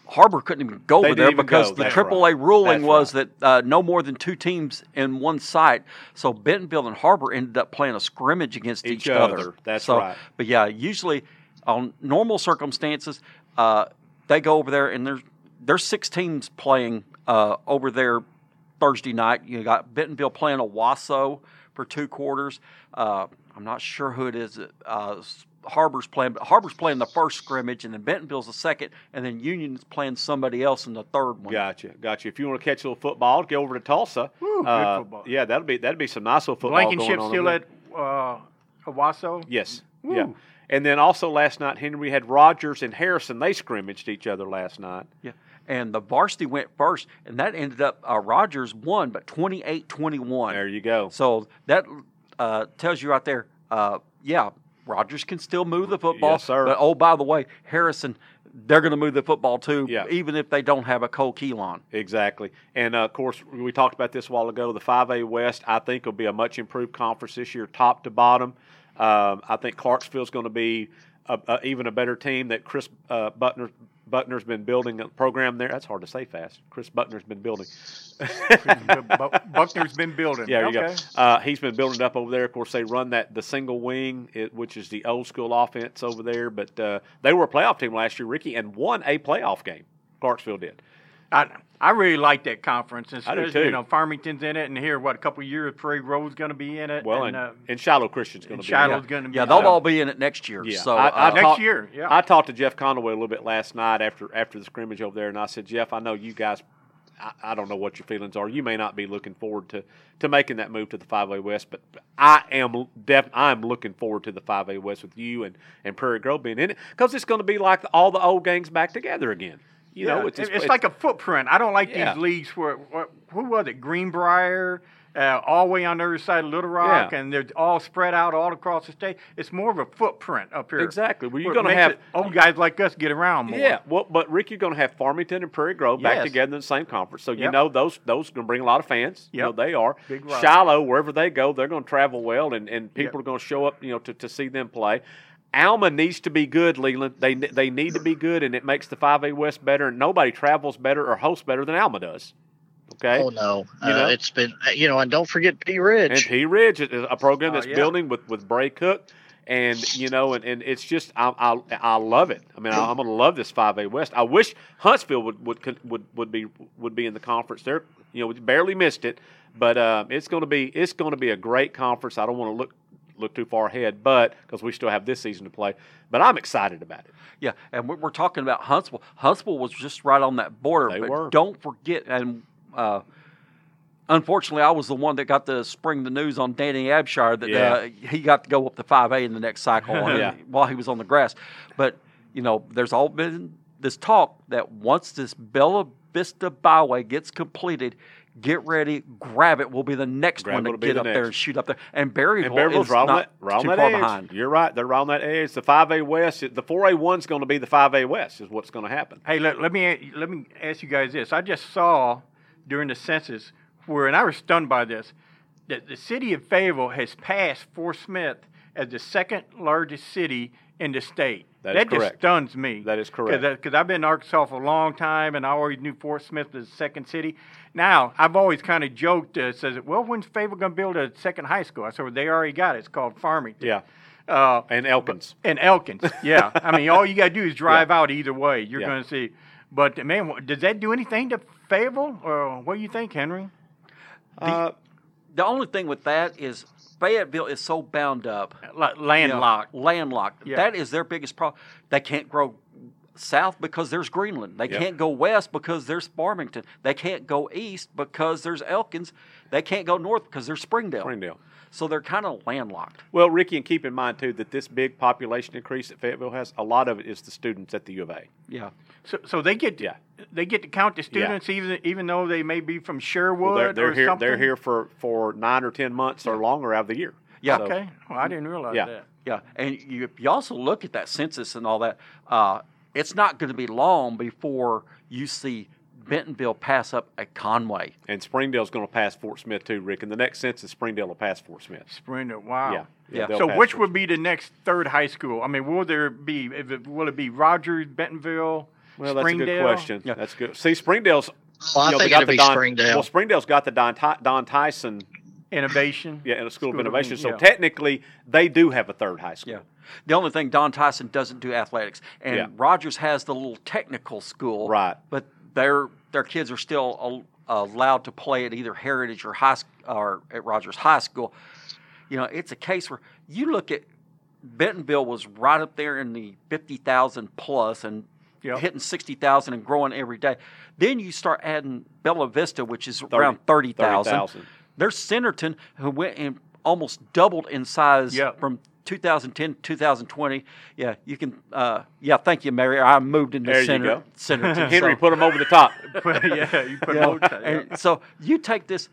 Harbor couldn't even go They over there because go. the That's AAA right. ruling That's was right. that uh, no more than two teams in one site. So Bentonville and Harbor ended up playing a scrimmage against Each each, other. That's so, right. But yeah, usually on normal circumstances, uh, they go over there and there's there's six teams playing uh, over there Thursday night. You got Bentonville playing Owasso for two quarters. Uh, I'm not sure who it is. That, Harbor's playing, but Harbor's playing the first scrimmage, and then Bentonville's the second, and then Union's playing somebody else in the third one. Gotcha, gotcha. If you want to catch a little football, go over to Tulsa. Woo, good Uh, football. Yeah, that'll be that'll be some nice little football. Blankenship going on still at uh, Owasso? Yes. Woo. Yeah. And then also last night, Henry had Rogers and Harrison. They scrimmaged each other last night. Yeah. And the varsity went first, and that ended up uh, Rogers won, but 28 21. There you go. So that uh, tells you right there, uh, yeah, Rogers can still move the football. Yes, sir. But oh, by the way, Harrison, they're going to move the football too, Yeah. even if they don't have a Cole Keelan. Exactly. And uh, of course, we talked about this a while ago. The 5A West, I think, will be a much improved conference this year, top to bottom. Um, I think Clarksville's going to be a, a, even a better team that Chris uh, Butner. Butner's been building a program there. That's hard to say fast. Chris Butner's been building. Bu- [laughs] Buckner's been building. Yeah, there you go. Uh, he's been building it up over there. Of course, they run that the single wing, it, which is the old school offense over there. But uh, they were a playoff team last year, Ricky, and won a playoff game. Clarksville did. I, I really like that conference. And I do too. You know, Farmington's in it, and here, what, a couple of years, Prairie Grove's going to be in it. Well, and, and, uh, and Shiloh Christian's going to be. Shiloh's in going to be Yeah, they'll all be in it next year. Yeah, So I, I uh, Next talked- year, yeah. I talked to Jeff Conaway a little bit last night after after the scrimmage over there, and I said, Jeff, I know you guys. I, I don't know what your feelings are. You may not be looking forward to, to making that move to the 5A West, but I am def, I'm looking forward to the 5A West with you and, and Prairie Grove being in it because it's going to be like all the old gangs back together again. You yeah, know, it's, it's, like a footprint. I don't like Yeah. these leagues where, what, who was it, Greenbrier, uh, all the way on the other side of Little Rock, Yeah. and they're all spread out all across the state. It's more of a footprint up here. Exactly. Well, you're gonna have- it- old guys like us get around more. Yeah, well, but Rick, you're going to have Farmington and Prairie Grove back together in the same conference, so you Yep. know those those going to bring a lot of fans. You know they are. Big. Shiloh, wherever they go, they're going to travel well, and, and people Yep. are going to show up, you know, to, to see them play. Alma needs to be good, Leland. They they need to be good, and it makes the 5A West better. And nobody travels better or hosts better than Alma does. Okay. Oh no, You uh, know? it's been you know, and don't forget Pea Ridge. And Pea Ridge is a program Oh, that's yeah. building with with Bray Cook, and you know, and, and it's just I, I I love it. I mean, I, I'm going to love this 5A West. I wish Huntsville would would would would be would be in the conference. They're you know we barely missed it, but um, it's going to be it's going to be a great conference. I don't want to look look too far ahead, but because we still have this season to play. But I'm excited about it. Yeah, and we're, we're talking about Huntsville. Huntsville was just right on that border. They but were. Don't forget, and uh, unfortunately, I was the one that got to spring the news on Danny Abshier that Yeah. uh, he got to go up to 5A in the next cycle [laughs] Yeah. while he was on the grass. But, you know, there's all been this talk that once this Bella Vista Byway gets completed, get ready, Gravette will be the next Gravette one to get the up there and shoot up there. And Berryville, And Berryville's is right not that, right too that far edge. behind. You're right. They're right on that edge. The 5A West, the 4A one's going to be the 5A West, is what's going to happen. Hey, let, let me let me ask you guys this. I just saw during the census where, and I was stunned by this, that the city of Fayetteville has passed Fort Smith as the second largest city in the state. That is just stuns me. That is correct. Because I've been in Arkansas for a long time, and I always knew Fort Smith was the second city. Now, I've always kind of joked, uh, says, well, when's Fayetteville going to build a second high school? I said, well, they already got it. It's called Farmington. Yeah. Uh, And Elkins. and Elkins, yeah. I mean, all you got to do is [laughs] drive out either way. You're Yeah. going to see. But man, does that do anything to Fayetteville, or what do you think, Henry? Uh, The only thing with that is Fayetteville is so bound up. Uh, like you know, landlocked. landlocked. Yeah. That is their biggest problem. They can't grow south because there's Greenland. They Yep. can't go west because there's Farmington. They can't go east because there's Elkins. They can't go north because there's Springdale. Springdale. So they're kind of landlocked. Well, Ricky, and keep in mind, too, that this big population increase that Fayetteville has, a lot of it is the students at the U of A. Yeah. So, so they get Yeah. they get to count the students even even though they may be from Sherwood Well, they're, they're or here. something. They're here for, for nine or ten months or longer out of the year. Yeah. So- Okay, well, I didn't realize Yeah. that. Yeah, and you, you also look at that census and all that. Uh, it's not going to be long before you see Bentonville pass up a Conway. And Springdale's going to pass Fort Smith too, Rick. In the next census, Springdale will pass Fort Smith. Springer, wow. Yeah. Yeah. they'll So which Fort would be the next third high school? I mean, will there be? If it, will it be Rogers, Bentonville, Well, that's a good question. Yeah. That's good. See, Springdale's. Well, I you know, they think got it'll be Don, Springdale. Well, Springdale's got the Don, Don Tyson, Innovation. yeah, in a school, of School of innovation. So yeah. technically, they do have a third high school. Yeah. The only thing Don Tyson doesn't do athletics, and Yeah. Rogers has the little technical school, Right. But their their kids are still al- uh, allowed to play at either Heritage or high or at Rogers High School. You know, it's a case where you look at Bentonville was right up there in the fifty thousand plus and Yep. hitting sixty thousand and growing every day. Then you start adding Bella Vista, which is 30 around thirty thousand. 30,000. There's Centerton, who went and almost doubled in size Yep. from 2010 2020. Yeah, you can. Uh, yeah, thank you, Mary. I moved into There you center, go. [laughs] Henry, so- put them over the top. [laughs] [laughs] yeah, you put yeah, both. yeah. and so you take this.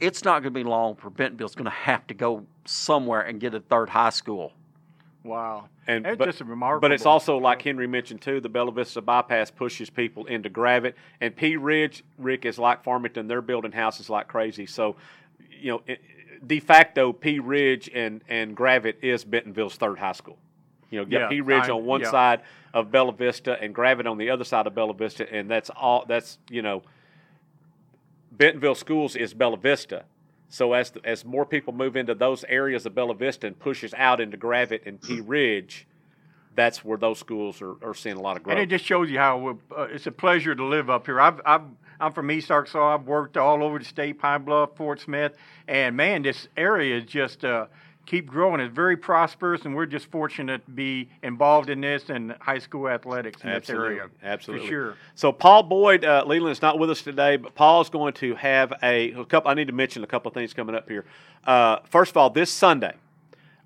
It's not going to be long for Bentonville's going to have to go somewhere and get a third high school. Wow. And That's but, just remarkable. But it's also like Henry mentioned too. The Bella Vista bypass pushes people into Gravette, and Pea Ridge, Rick is like Farmington. They're building houses like crazy. So, you know, it, de facto, Pea Ridge and and Gravette is Bentonville's third high school. You know, get Yeah, Pea Ridge I- on one yeah. side of Bella Vista and Gravette on the other side of Bella Vista, and that's all. That's you know, Bentonville Schools is Bella Vista. So as the, as more people move into those areas of Bella Vista and pushes out into Gravette and P [clears throat] Ridge, that's where those schools are, are seeing a lot of growth. And it just shows you how uh, it's a pleasure to live up here. I've, I've, I'm from East Arkansas. I've worked all over the state, Pine Bluff, Fort Smith, and man, this area is just uh, keep growing. It's very prosperous, and we're just fortunate to be involved in this and high school athletics in Absolutely, this area. absolutely. for sure. So Paul Boyd, uh, Leland is not with us today, but Paul's going to have a, a couple. I need to mention a couple of things coming up here. Uh, first of all, this Sunday,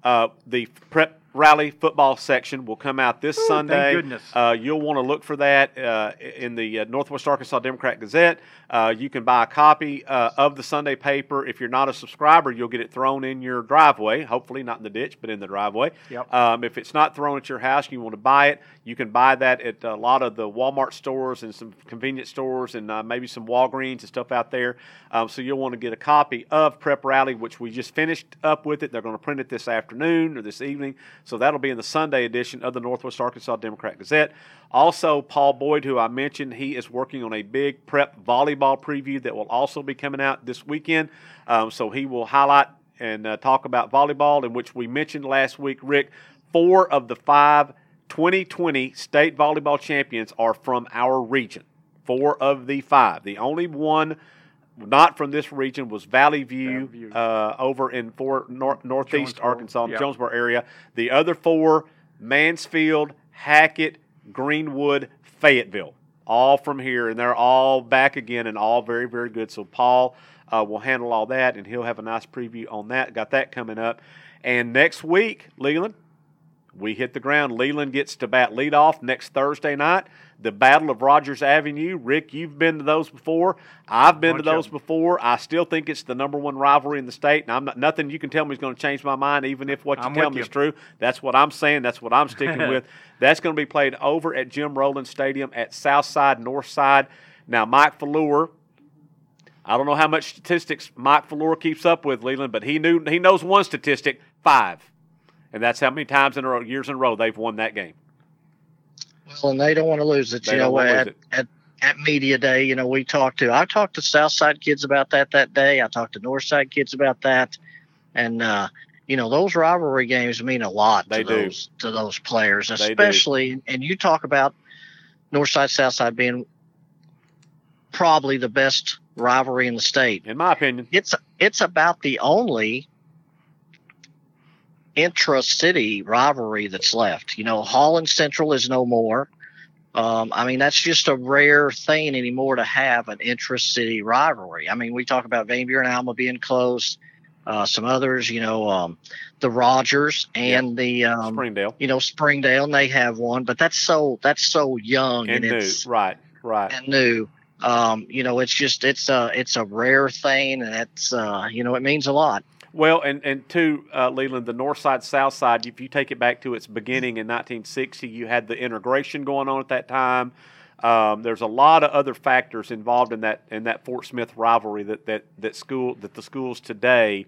uh, the prep rally football section will come out this thank Sunday. goodness. Uh, you'll want to look for that uh, in the uh, Northwest Arkansas Democrat Gazette. Uh, you can buy a copy uh, of the Sunday paper. If you're not a subscriber, you'll get it thrown in your driveway. Hopefully, not in the ditch, but in the driveway. Yep. Um, if it's not thrown at your house, and you want to buy it. You can buy that at a lot of the Walmart stores and some convenience stores and uh, maybe some Walgreens and stuff out there. Um, so you'll want to get a copy of Prep Rally, which we just finished up with it. They're going to print it this afternoon or this evening. So that'll be in the Sunday edition of the Northwest Arkansas Democrat Gazette. Also, Paul Boyd, who I mentioned, he is working on a big prep volleyball preview that will also be coming out this weekend. Um, so he will highlight and uh, talk about volleyball, in which we mentioned last week, Rick. Four of the five 2020 state volleyball champions are from our region. Four of the five. The only one not from this region was Valley View, Valley View. Uh, over in Fort nor- Northeast Jonesboro, Arkansas, yeah. Jonesboro area. The other four, Mansfield, Hackett, Greenwood, Fayetteville, all from here, and they're all back again and all very, very good. So Paul uh, will handle all that, and he'll have a nice preview on that. Got that coming up. And next week, Leland, We hit the ground. Leland gets to bat leadoff next Thursday night. The Battle of Rogers Avenue. Rick, you've been to those before. I've been Bunch to those before. I still think it's the number one rivalry in the state. And I'm not nothing you can tell me is going to change my mind, even if what you I'm tell me you. is true. That's what I'm saying. That's what I'm sticking [laughs] with. That's going to be played over at Jim Rowland Stadium at Southside, Northside. Now, Mike Falleur, I don't know how much statistics Mike Falleur keeps up with Leland, but he knew he knows one statistic: five, and that's how many times in a row, years in a row they've won that game. Well, and they don't want to lose it. They you know, at, at at media day, you know, we talked to I talked to Southside kids about that that day. I talked to Northside kids about that, and uh, you know, those rivalry games mean a lot They to do. those to those players, especially. And you talk about Northside Southside being probably the best rivalry in the state In my opinion, it's it's about the only intra-city rivalry that's left. You know, Holland Central is no more. Um, I mean, that's just a rare thing anymore to have an intra-city rivalry. I mean, we talk about Van Buren and Alma being close. Uh, some others, you know, um, the Rogers and the um, Springdale you know Springdale, and they have one, but that's so that's so young and and, new, it's right, right. and new. Um, you know, it's just it's a it's a rare thing, and it's uh, you know it means a lot. Well, and and to uh, Leland, the north side, south side. If you take it back to its beginning in 1960, you had the integration going on at that time. Um, there's a lot of other factors involved in that in that Fort Smith rivalry that that that school that the schools today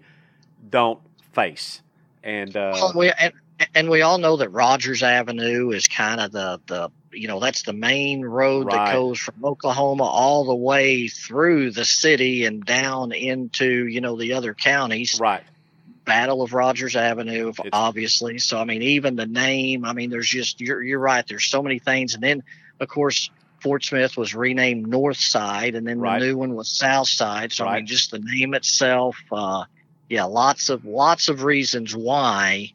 don't face. And uh, Well, we and, and we all know that Rogers Avenue is kind of the the you know that's the main road Right. that goes from Oklahoma all the way through the city and down into you know the other counties. right, Battle of Rogers Avenue, It's- obviously. So I mean, even the name. I mean, there's just you're you're right. There's so many things, and then of course. Fort Smith was renamed North Side, and then Right. the new one was South Side. So I mean, just the name itself, uh, yeah, lots of lots of reasons why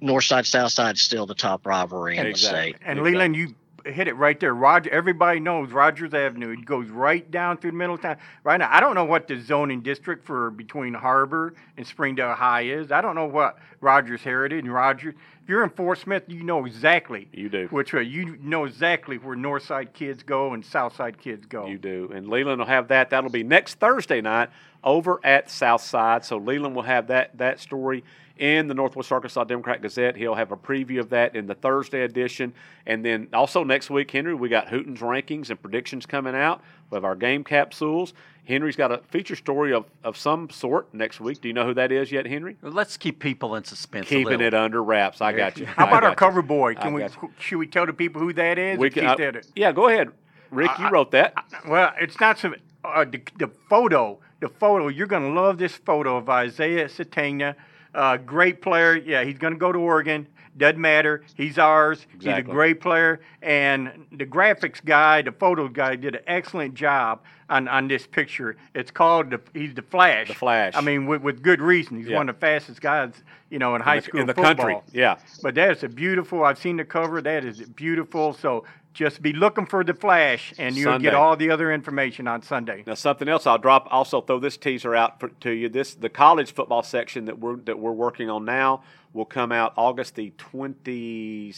North Side South Side is still the top rivalry in Exactly. the state. And Exactly. Leland, you hit it right there. Roger, everybody knows Rogers Avenue. It goes right down through the middle of town. Right now, I don't know what the zoning district for between Harbor and Springdale High is. I don't know what Rogers Heritage and Rogers. If you're in Fort Smith, you know exactly you do. which way. You know exactly where North Side kids go and South Side kids go. You do. And Leland will have that. That'll be next Thursday night over at South Side. So Leland will have that that story in the Northwest Arkansas Democrat Gazette. He'll have a preview of that in the Thursday edition. And then also next week, Henry, we got Hooten's rankings and predictions coming out. We have our game capsules. Henry's got a feature story of, of some sort next week. Do you know who that is yet, Henry? Let's keep people in suspense. Keeping little. it under wraps. I got you. How about our got you. cover boy? I Can we? you. Should we tell the people who that is? We or can, keep uh, that- yeah, go ahead. Rick, you wrote that. Well, it's not some uh, the, the photo. The photo. You're going to love this photo of Isaiah Sategna. Uh, great player. Yeah, he's going to go to Oregon. Doesn't matter. He's ours. He's a great player. And the graphics guy, the photo guy, did an excellent job on, on this picture. It's called the he's the Flash. The Flash. I mean, with, with good reason. He's Yeah. one of the fastest guys, you know, in high in the, school in the football. country. Yeah. But that is a beautiful. I've seen the cover. That is beautiful. So just be looking for the flash, and you'll Sunday. get all the other information on Sunday. Now, something else I'll drop. Also, throw this teaser out for, to you. This the college football section that we're that we're working on now will come out August the twenty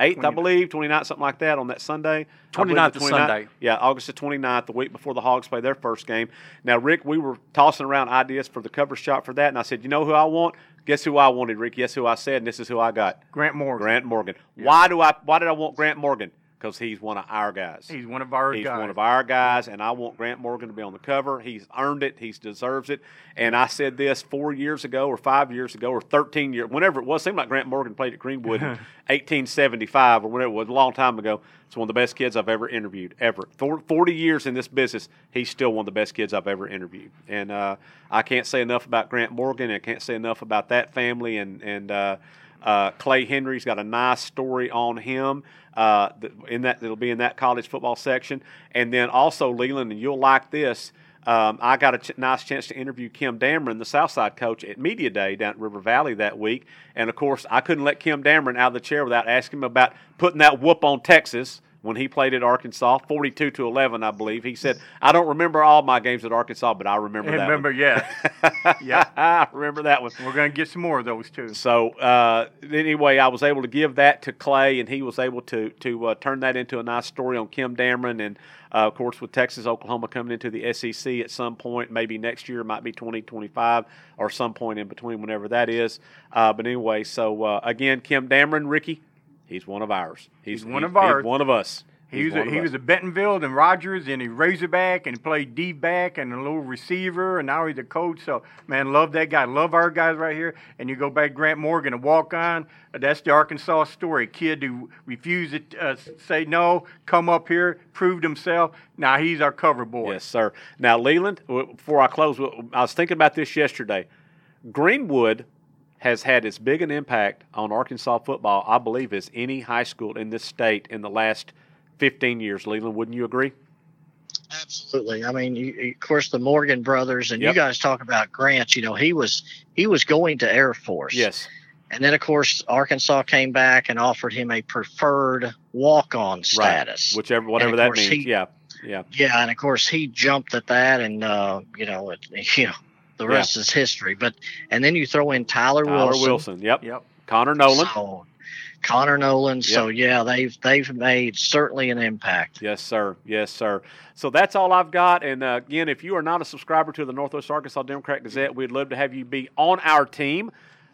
eighth, I 29th. believe, 29th, something like that, on that Sunday. I believe 29th the Sunday. Yeah, August the 29th, the week before the Hogs play their first game. Now, Rick, we were tossing around ideas for the cover shot for that, and I said, you know who I want? Guess who I wanted, Rick? Guess who I said, and this is who I got. Grant Morgan. Grant Morgan. Why do I? Why did I want Grant Morgan? Because he's one of our guys. He's one of our guys. He's guys. one of our guys, and I want Grant Morgan to be on the cover. He's earned it. He deserves it. And I said this four years ago, or five years ago, or 13 years, whenever it was. Seemed like Grant Morgan played at Greenwood in [laughs] 1875, or whenever it was, a long time ago. It's one of the best kids I've ever interviewed, ever. Thor- 40 years in this business, he's still one of the best kids I've ever interviewed. And uh, I can't say enough about Grant Morgan. I can't say enough about that family. And, and uh, uh, Clay Henry's got a nice story on him. Uh, in that it'll be in that college football section, and then also Leland, and you'll like this. Um, I got a ch- nice chance to interview Kim Dameron, the Southside coach, at Media Day down at River Valley that week. And of course, I couldn't let Kim Dameron out of the chair without asking him about putting that whoop on Texas when he played at Arkansas, 42 to 11, I believe. He said, I don't remember all my games at Arkansas, but I remember I that remember, one. yeah. [laughs] yeah. I remember that one. We're going to get some more of those, too. So uh, anyway, I was able to give that to Clay, and he was able to to uh, turn that into a nice story on Kim Dameron, and uh, of course with Texas, Oklahoma coming into the SEC at some point, maybe next year, might be 2025 or some point in between, whenever that is. Uh, but anyway, so uh, again, Kim Dameron, Ricky, he's one of ours. He's one of ours. one of us. He He's was a, he us. was a Bentonville and Rogers and he Razorback and played D back and a little receiver and now he's a coach. So man, love that guy. Love our guys right here. And you go back Grant Morgan, a walk on. That's the Arkansas story. Kid who refused to uh, say no, come up here, proved himself. Now he's our cover boy. Yes, sir. Now, Leland, before I close, I was thinking about this yesterday. Greenwood has had as big an impact on Arkansas football, I believe, as any high school in this state in the last 15 years. Leland, wouldn't you agree? Absolutely. I mean, you, of course, the Morgan brothers, and Yep. you guys talk about Grant. You know, he was he was going to Air Force. Yes. And then, of course, Arkansas came back and offered him a preferred walk-on status. Right. Whichever, whatever that means. he- yeah. Yeah. Yeah, and of course he jumped at that, and uh, you know, it, [laughs] you know, the Yeah. rest is history. But and then you throw in Tyler, Tyler Wilson, Wilson. Yep. Yep. Connor Nolan. so Connor Nolan. So yeah, they've they've made certainly an impact. Yes, sir. Yes, sir. So that's all I've got. And uh, again, if you are not a subscriber to the Northwest Arkansas Democrat Gazette, we'd love to have you be on our team.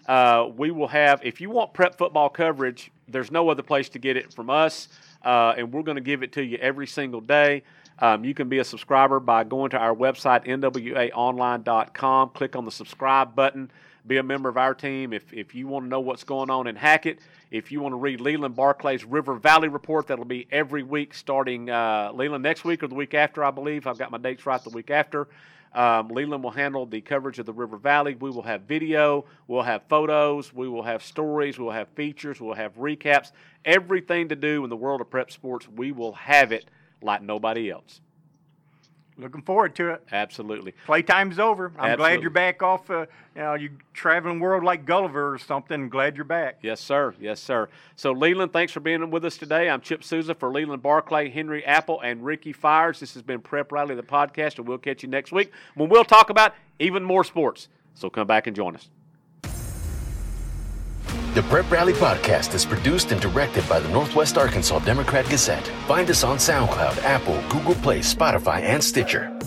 Uh, we will have, if you want prep football coverage, there's no other place to get it from us. Uh, and we're going to give it to you every single day. Um, you can be a subscriber by going to our website, nwaonline.com, click on the subscribe button, be a member of our team. If, if you want to know what's going on in Hackett, if you want to read Leland Barclay's River Valley Report, that'll be every week starting uh, Leland next week or the week after, I believe. I've got my dates right the week after. Um, Leland will handle the coverage of the River Valley. We will have video, we'll have photos, we will have stories, we'll have features, we'll have recaps. Everything to do in the world of prep sports, we will have it like nobody else. Looking forward to it. Absolutely. Playtime's over. I'm Absolutely. glad you're back off. Uh, you know, you traveling world like Gulliver or something. Glad you're back. Yes, sir. Yes, sir. So, Leland, thanks for being with us today. I'm Chip Souza for Leland Barclay, Henry Apple, and Ricky Fires. This has been Prep Rally, the podcast, and we'll catch you next week when we'll talk about even more sports. So, come back and join us. The Prep Rally podcast is produced and directed by the Northwest Arkansas Democrat Gazette. Find us on SoundCloud, Apple, Google Play, Spotify, and Stitcher.